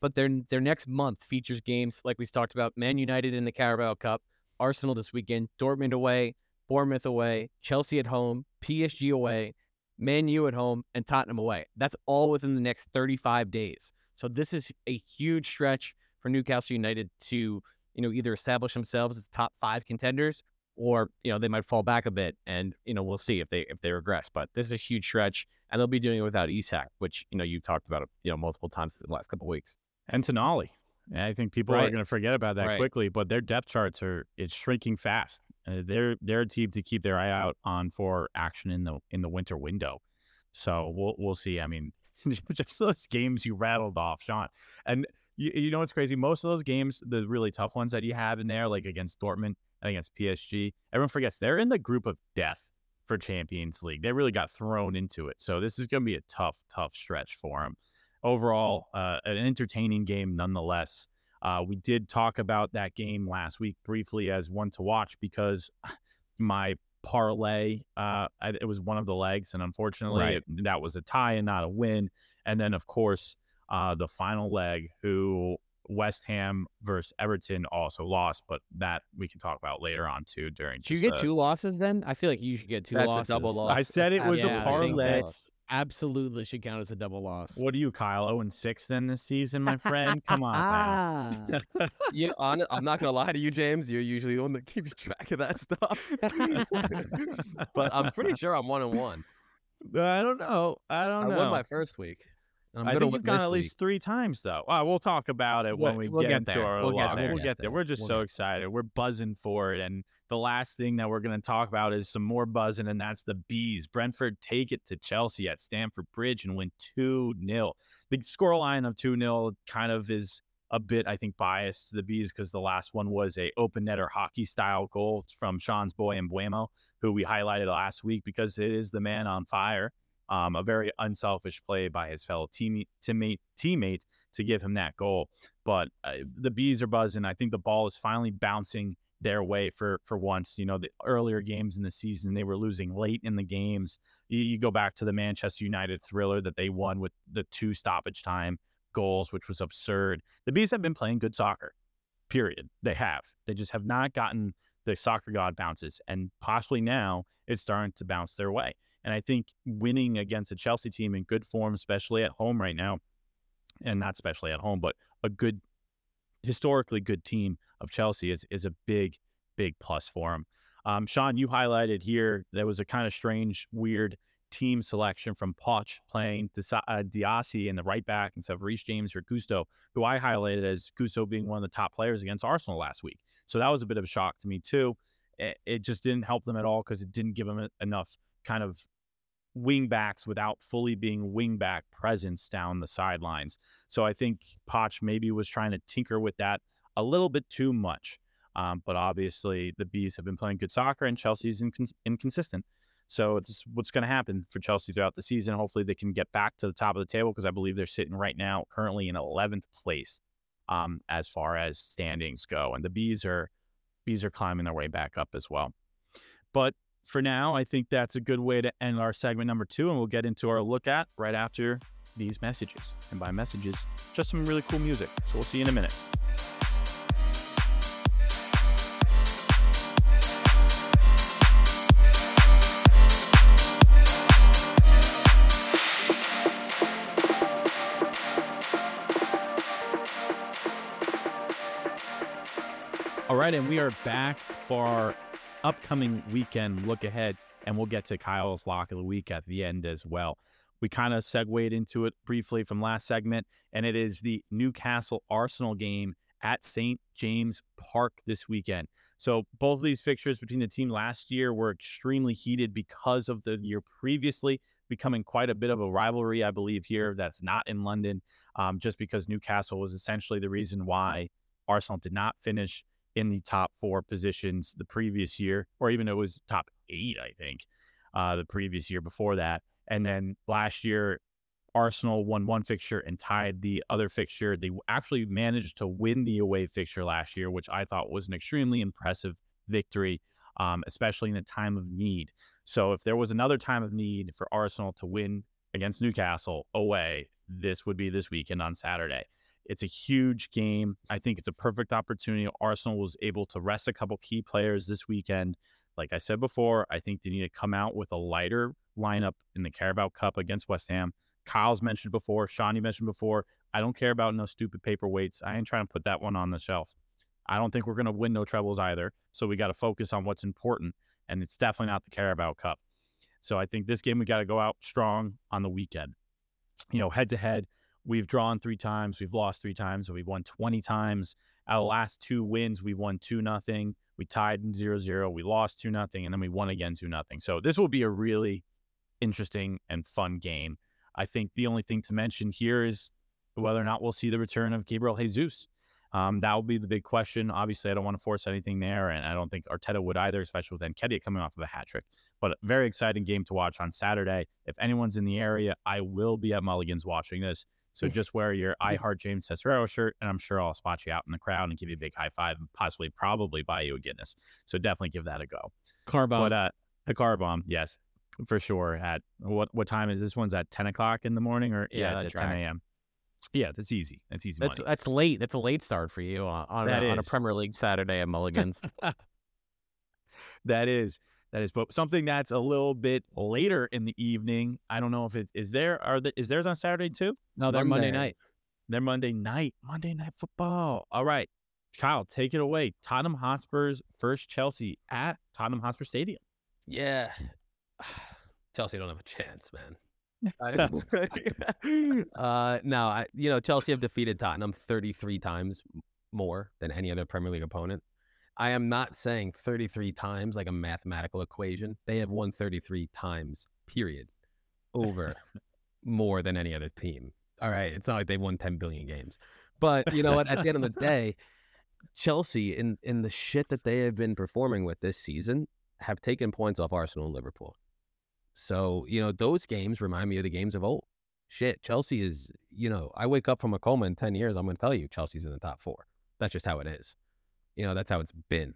but their their next month features games like we talked about: Man United in the Carabao Cup, Arsenal this weekend, Dortmund away, Bournemouth away, Chelsea at home, PSG away, Man U at home, and Tottenham away. That's all within the next 35 days. So this is a huge stretch for Newcastle United to, you know, either establish themselves as top five contenders or, you know, they might fall back a bit and, you know, we'll see if they if they regress. But this is a huge stretch and they'll be doing it without Isak, which, you know, you've talked about you know, multiple times in the last couple weeks. And Tonali. I think people right. are going to forget about that right. quickly, but their depth charts are it's shrinking fast. Uh, they're they're a team to keep their eye out on for action in the in the winter window. So we'll we'll see. I mean, [laughs] just those games you rattled off, Sean, and you, you know what's crazy? Most of those games, the really tough ones that you have in there, like against Dortmund and against PSG, everyone forgets they're in the group of death for Champions League. They really got thrown into it. So this is going to be a tough, tough stretch for them overall, uh, an entertaining game nonetheless. Uh, we did talk about that game last week briefly as one to watch because [laughs] my parlay, uh, it was one of the legs, and unfortunately, right. it, that was a tie and not a win. And then, of course, uh, the final leg, who West Ham versus Everton also lost, but that we can talk about later on too. During Should you get the- two losses then? I feel like you should get two That's a losses. double loss. I said it was Yeah, a I think parlay. That's absolutely should count as a double loss. What are you, Kyle? 0 and 6 then this season, my friend? Come on now. Ah. [laughs] You, on, I'm not gonna lie to you, James. You're usually the one that keeps track of that stuff. [laughs] but I'm pretty sure I'm one and one. [laughs] I don't know. I don't I know. won my first week. And I think you've gone at week. least three times though. Uh, we'll talk about it when we we'll get, get into our We'll get there. We'll get there. We're just We'll so excited. We're buzzing for it. And the last thing that we're going to talk about is some more buzzing, and that's the bees. Brentford take it to Chelsea at Stamford Bridge and win two 0 The scoreline of two 0 kind of is a bit, I think, biased to the bees because the last one was a open netter hockey style goal from Sean's boy Mbeumo, who we highlighted last week because it is the man on fire. Um, a very unselfish play by his fellow teammate, teammate teammate to give him that goal. But uh, the bees are buzzing. I think the ball is finally bouncing their way for for once. You know, the earlier games in the season they were losing late in the games. You, you go back to the Manchester United thriller that they won with the two stoppage time goals, which was absurd. The bees have been playing good soccer. Period. They have. They just have not gotten the soccer god bounces, and possibly now it's starting to bounce their way. And I think winning against a Chelsea team in good form, especially at home right now, and not especially at home, but a good, historically good team of Chelsea is is a big, big plus for them. Um, Sean, you highlighted here there was a kind of strange, weird team selection from Poch playing uh, Disasi in the right back instead of Reece James or Gusto, who I highlighted as Gusto being one of the top players against Arsenal last week. So that was a bit of a shock to me too. It, it just didn't help them at all because it didn't give them enough kind of wing backs without fully being wing back presence down the sidelines. So I think Poch maybe was trying to tinker with that a little bit too much. Um, but obviously, the Bees have been playing good soccer, and Chelsea's incons- inconsistent. So it's what's going to happen for Chelsea throughout the season. Hopefully, they can get back to the top of the table because I believe they're sitting right now currently in 11th place um, as far as standings go, and the Bees are Bees are climbing their way back up as well. But for now, I think that's a good way to end our segment number two, and we'll get into our look at right after these messages. And by messages, just some really cool music. So we'll see you in a minute. All right, and we are back for our upcoming weekend look ahead, and we'll get to Kyle's lock of the week at the end as well. We kind of segued into it briefly from last segment, and it is the Newcastle Arsenal game at St. James Park this weekend. So both of these fixtures between the team last year were extremely heated because of the year previously becoming quite a bit of a rivalry, I believe, here that's not in London, um, just because Newcastle was essentially the reason why Arsenal did not finish in the top four positions the previous year, or even it was top eight, I think, uh, the previous year before that. And then last year, Arsenal won one fixture and tied the other fixture. They actually managed to win the away fixture last year, which I thought was an extremely impressive victory, um, especially in a time of need. So if there was another time of need for Arsenal to win against Newcastle away, this would be this weekend on Saturday. It's a huge game. I think it's a perfect opportunity. Arsenal was able to rest a couple key players this weekend. Like I said before, I think they need to come out with a lighter lineup in the Carabao Cup against West Ham. Kyle's mentioned before, you mentioned before. I don't care about no stupid paperweights. I ain't trying to put that one on the shelf. I don't think we're going to win no trebles either. So we got to focus on what's important. And it's definitely not the Carabao Cup. So I think this game, we got to go out strong on the weekend. You know, head to head, we've drawn three times, we've lost three times, we've won 20 times. Our last two wins, we've won 2 nothing. We tied 0 0. We lost 2 nothing, and then we won again 2 nothing. So this will be a really interesting and fun game. I think the only thing to mention here is whether or not we'll see the return of Gabriel Jesus. Um, that will be the big question. Obviously, I don't want to force anything there, and I don't think Arteta would either, especially with Nketiah coming off of a hat trick. But a very exciting game to watch on Saturday. If anyone's in the area, I will be at Mulligan's watching this. So just wear your I Heart James Cesarero shirt, and I'm sure I'll spot you out in the crowd and give you a big high five, and possibly probably buy you a Guinness. So definitely give that a go. Car bomb. But uh, a car bomb, yes, for sure. At what what time is this? One's at ten o'clock in the morning, or Yeah, it's that at ten a.m. Yeah, that's easy. That's easy That's money. that's late. That's a late start for you on on, a, on a. Premier League Saturday at Mulligan's. [laughs] that is that is, but something that's a little bit later in the evening. I don't know if it is there. Are the, is theirs on Saturday too? no, they're Monday Monday. night. They're Monday night. Monday night football. All right, Kyle, take it away. Tottenham Hotspur's first Chelsea at Tottenham Hotspur Stadium. Yeah. [sighs] Chelsea don't have a chance, man. [laughs] [laughs] uh, no, I, you know, Chelsea have defeated Tottenham 33 times more than any other Premier League opponent. I am not saying 33 times like a mathematical equation. They have won 33 times, period, over more than any other team. All right. It's not like they've won 10 billion games. But you know what? At the end of the day, Chelsea, in, in the shit that they have been performing with this season, have taken points off Arsenal and Liverpool. So, you know, those games remind me of the games of old. Shit, Chelsea is, you know, I wake up from a coma in 10 years, I'm going to tell you Chelsea's in the top four. That's just how it is. You know, that's how it's been.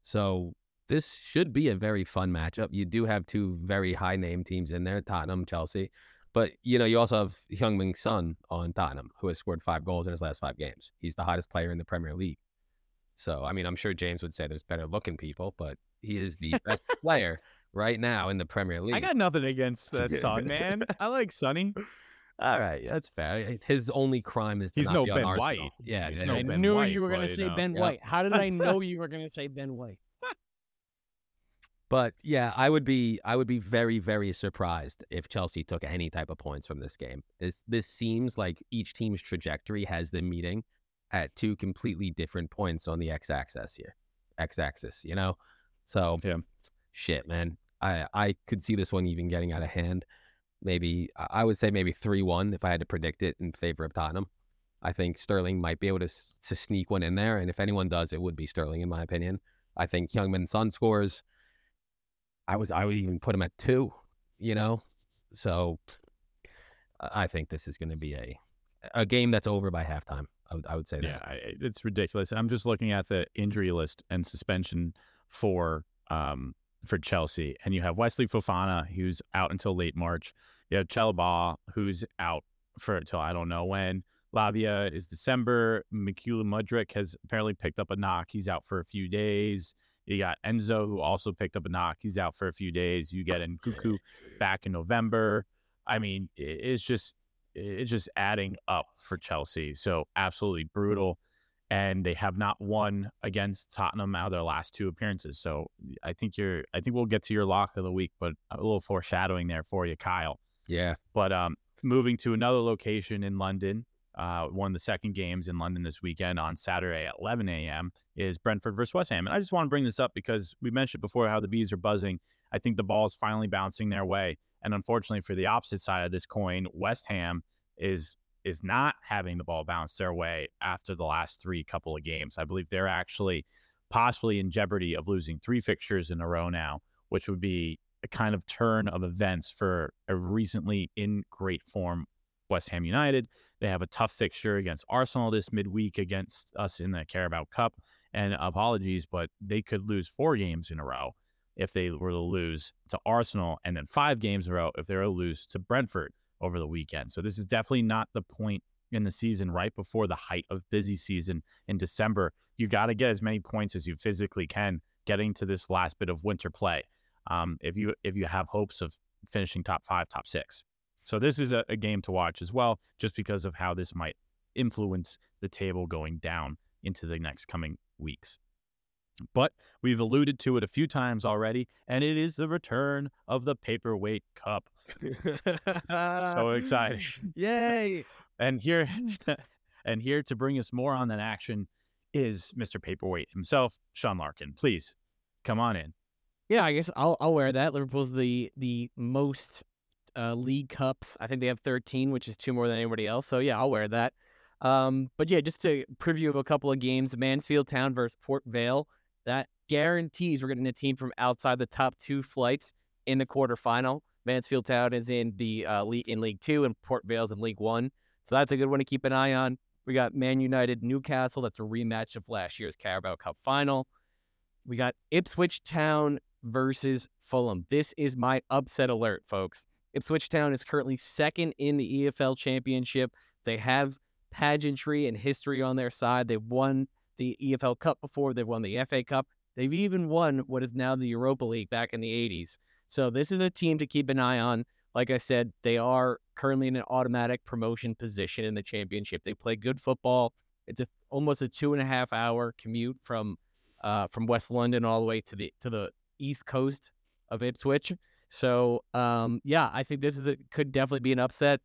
So, this should be a very fun matchup. You do have two very high name teams in there, Tottenham, Chelsea. But, you know, you also have Heung-Min Son on Tottenham, who has scored five goals in his last five games. He's the hottest player in the Premier League. So, I mean, I'm sure James would say there's better looking people, but he is the [laughs] best player right now in the Premier League. I got nothing against uh, [laughs] the Sun, man. I like Sonny. All right, that's fair. Eh, his only crime is to He's not no be on Ben Arsenal. White. Yeah, He's no I yeah. Ben knew White, you were going to say you know. Ben Yeah. White. How did I [laughs] know you were going to say Ben White? But yeah, I would be I would be very very surprised if Chelsea took any type of points from this game. This this seems like each team's trajectory has them meeting at two completely different points on the x-axis here. X-axis, you know? So Yeah. shit, man. I I could see this one even getting out of hand. Maybe I would say maybe 3-1 if I had to predict it in favor of Tottenham. I think Sterling might be able to to sneak one in there and if anyone does it would be Sterling in my opinion. I think Heung-Min Son scores. I was I would even put him at two, you know. So I think this is going to be a a game that's over by halftime. I would, I would say Yeah, that. I, it's ridiculous. I'm just looking at the injury list and suspension for um for Chelsea, and you have Wesley Fofana, who's out until late March. You have Chalobah, who's out for until I don't know when. Lavia is December. Mykhailo Mudryk has apparently picked up a knock. He's out for a few days. You got Enzo, who also picked up a knock. He's out for a few days. You get Nkunku back in November. I mean, it's just it's just adding up for Chelsea. So absolutely brutal. And they have not won against Tottenham out of their last two appearances. So I think you're I think we'll get to your lock of the week, but a little foreshadowing there for you, Kyle. Yeah. But um, moving to another location in London, uh, one of the second games in London this weekend on Saturday at 11 a.m. is Brentford versus West Ham. And I just want to bring this up because we mentioned before how the bees are buzzing. I think the ball is finally bouncing their way. And unfortunately, for the opposite side of this coin, West Ham is is not having the ball bounce their way after the last three couple of games. I believe they're actually possibly in jeopardy of losing three fixtures in a row now, which would be a kind of turn of events for a recently in great form West Ham United. They have a tough fixture against Arsenal this midweek against us in the Carabao Cup. And apologies, but they could lose four games in a row if they were to lose to Arsenal, and then five games in a row if they were to lose to Brentford over the weekend. So this is definitely not the point in the season right before the height of busy season in December. You got to get as many points as you physically can getting to this last bit of winter play. Um, if you if you have hopes of finishing top five, top six. So this is a, a game to watch as well, just because of how this might influence the table going down into the next coming weeks. But we've alluded to it a few times already, and it is the return of the Paperweight Cup. [laughs] So exciting. Yay. And here [laughs] and here to bring us more on that action is Mr. Paperweight himself, Sean Larkin. Please come on in. Yeah, I guess I'll I'll wear that. Liverpool's the the most uh, league cups. I think they have 13, which is two more than anybody else. So yeah, I'll wear that. Um, but yeah, just a preview of a couple of games: Mansfield Town versus Port Vale. That guarantees we're getting a team from outside the top two flights in the quarterfinal. Mansfield Town is in the uh, league in League Two, and Port Vale's in League One. So that's a good one to keep an eye on. We got Man United Newcastle. That's a rematch of last year's Carabao Cup final. We got Ipswich Town versus Fulham. This is my upset alert, folks. Ipswich Town is currently second in the EFL Championship. They have pageantry and history on their side. They've won the EFL Cup before. They've won the FA Cup. They've even won what is now the Europa League back in the 80s. So this is a team to keep an eye on. Like I said, they are currently in an automatic promotion position in the championship. They play good football. It's a, almost a two and a half hour commute from uh, from West London all the way to the to the east coast of Ipswich. So um, yeah, I think this is a, could definitely be an upset.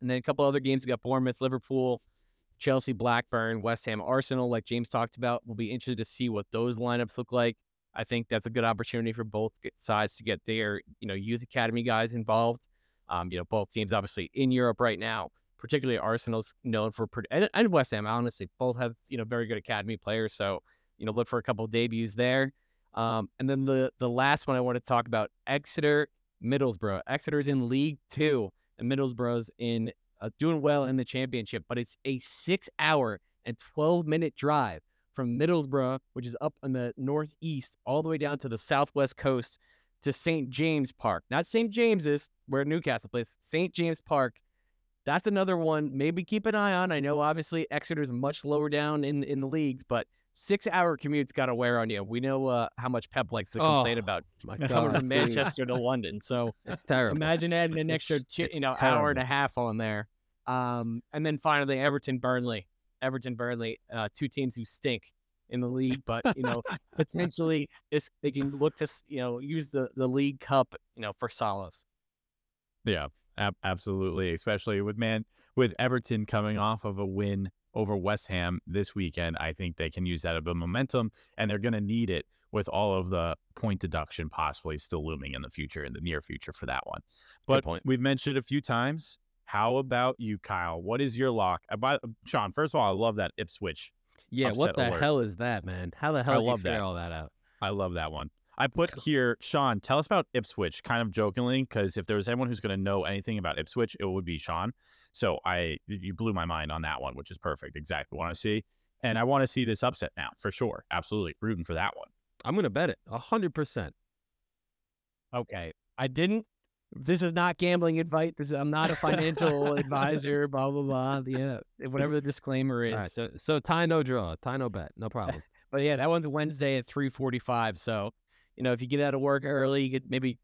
And then a couple other games we got Bournemouth, Liverpool, Chelsea, Blackburn, West Ham, Arsenal. Like James talked about, we'll be interested to see what those lineups look like. I think that's a good opportunity for both sides to get their you know youth academy guys involved. Um, you know, both teams obviously in Europe right now. Particularly Arsenal's known for and, and West Ham. Honestly, both have you know very good academy players. So you know, look for a couple debuts there. Um, and then the the last one I want to talk about Exeter Middlesbrough. Exeter's in League Two, and Middlesbrough's in uh, doing well in the championship, but it's a six hour and twelve minute drive from Middlesbrough, which is up in the northeast, all the way down to the southwest coast to St. James Park. Not St. James's, where Newcastle plays, St. James Park. That's another one. Maybe keep an eye on. I know obviously Exeter's much lower down in, in the leagues, but six hour commute's got to wear on you. We know uh, how much Pep likes to complain Oh, about [laughs] coming from Manchester to [laughs] London. So it's terrible. imagine adding an extra, It's- it's you know, hour and a half on there. Um, and then finally, Everton Burnley. Everton Burnley, uh, two teams who stink in the league, but you know, [laughs] potentially this they can look to you know use the the League Cup you know for solace. Yeah, ab- absolutely. Especially with man with Everton coming off of a win over West Ham this weekend, I think they can use that a bit of momentum, and they're going to need it with all of the point deduction possibly still looming in the future, in the near future for that one. But we've mentioned a few times. How about you, Kyle? What is your lock? Uh, by, Sean, first of all, I love that Ipswich. Yeah, what the alert. hell is that, man? How the hell did you figure that. all that out? I love that one. I put here, Sean, tell us about Ipswich, kind of jokingly, because if there was anyone who's going to know anything about Ipswich, it would be Sean. So I, you blew my mind on that one, which is perfect, exactly what I see, and I want to see this upset now for sure, absolutely rooting for that one. I'm gonna bet it a hundred percent. Okay, I didn't. This is not gambling advice. This is, I'm not a financial advisor. Blah blah blah. Yeah, whatever the disclaimer is. All right, so so tie no draw, tie no bet, no problem. [laughs] But yeah, that one's Wednesday at 3:45. So, you know, if you get out of work early, you could maybe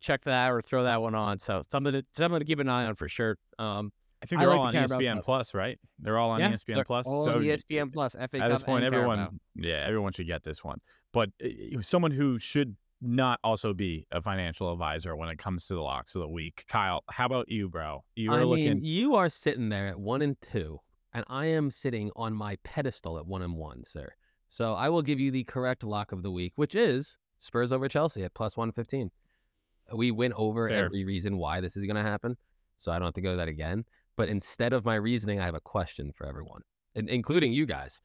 check that or throw that one on. So something to something to keep an eye on for sure. Um, I think I they're like all the on ESPN Plus, right? They're all on yeah, ESPN they're Plus. all so on ESPN Plus. FA at Cup this point, and everyone, Carabao. yeah, everyone should get this one. But uh, someone who should not also be a financial advisor when it comes to the locks of the week, Kyle. How about you, bro? You I were mean, you are sitting there at one and two, and I am sitting on my pedestal at one and one, sir. So I will give you the correct lock of the week, which is Spurs over Chelsea at plus one fifteen. We went over Fair. every reason why this is going to happen, so I don't have to go that again. But instead of my reasoning, I have a question for everyone, in- including you guys.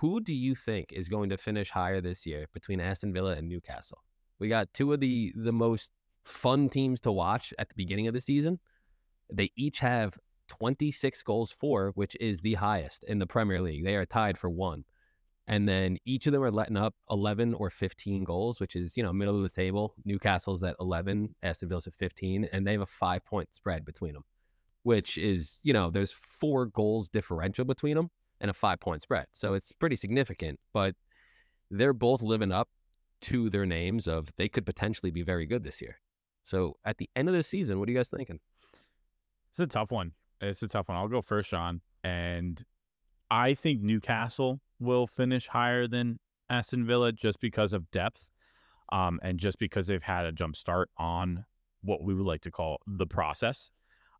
Who do you think is going to finish higher this year between Aston Villa and Newcastle? We got two of the the most fun teams to watch at the beginning of the season. They each have 26 goals for, which is the highest in the Premier League. They are tied for one. And then each of them are letting up 11 or 15 goals, which is, you know, middle of the table. Newcastle's at 11, Aston Villa's at 15, and they have a five point spread between them, which is, you know, there's four goals differential between them and a five point spread. So it's pretty significant, but they're both living up to their names of they could potentially be very good this year. So at the end of the season, what are you guys thinking? It's a tough one. It's a tough one. I'll go first, Sean. And I think Newcastle will finish higher than Aston Villa just because of depth, um, and just because they've had a jump start on what we would like to call the process.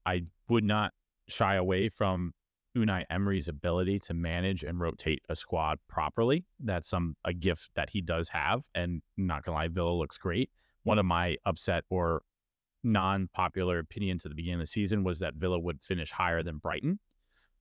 I would not shy away from Unai Emery's ability to manage and rotate a squad properly. That's some a gift that he does have, and not gonna lie, Villa looks great. One of my upset or non-popular opinions at the beginning of the season was that Villa would finish higher than Brighton.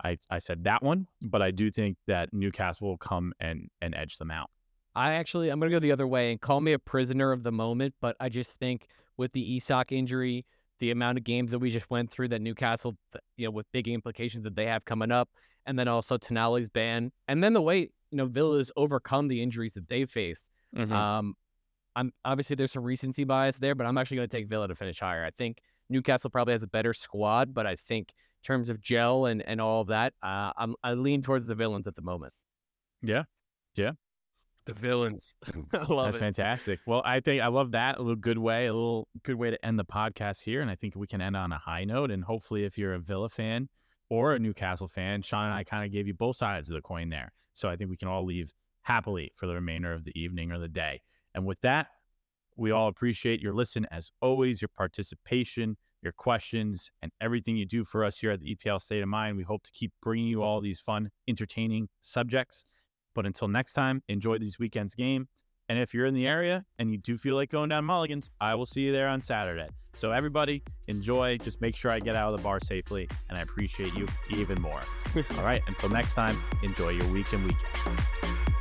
I, I said that one, but I do think that Newcastle will come and, and edge them out. I actually I'm gonna go the other way and call me a prisoner of the moment, but I just think with the Isak injury, the amount of games that we just went through that Newcastle, you know, with big implications that they have coming up, and then also Tonali's ban, and then the way you know Villa's overcome the injuries that they faced. Um, I'm obviously there's some recency bias there, but I'm actually going to take Villa to finish higher. I think Newcastle probably has a better squad, but I think terms of gel and, and all of that, uh, I'm, I lean towards the villains at the moment. Yeah. Yeah. The villains. [laughs] I love That's it. fantastic. Well, I think I love that. A little good way, a little good way to end the podcast here. And I think we can end on a high note. And hopefully, if you're a Villa fan or a Newcastle fan, Sean and I kind of gave you both sides of the coin there. So I think we can all leave happily for the remainder of the evening or the day. And with that, we all appreciate your listen as always, your participation, your questions, and everything you do for us here at the EPL State of Mind. We hope to keep bringing you all these fun, entertaining subjects. But until next time, enjoy these weekend's game. And if you're in the area and you do feel like going down Mulligan's, I will see you there on Saturday. So everybody, enjoy. Just make sure I get out of the bar safely, and I appreciate you even more. [laughs] All right, until next time, enjoy your week and weekend.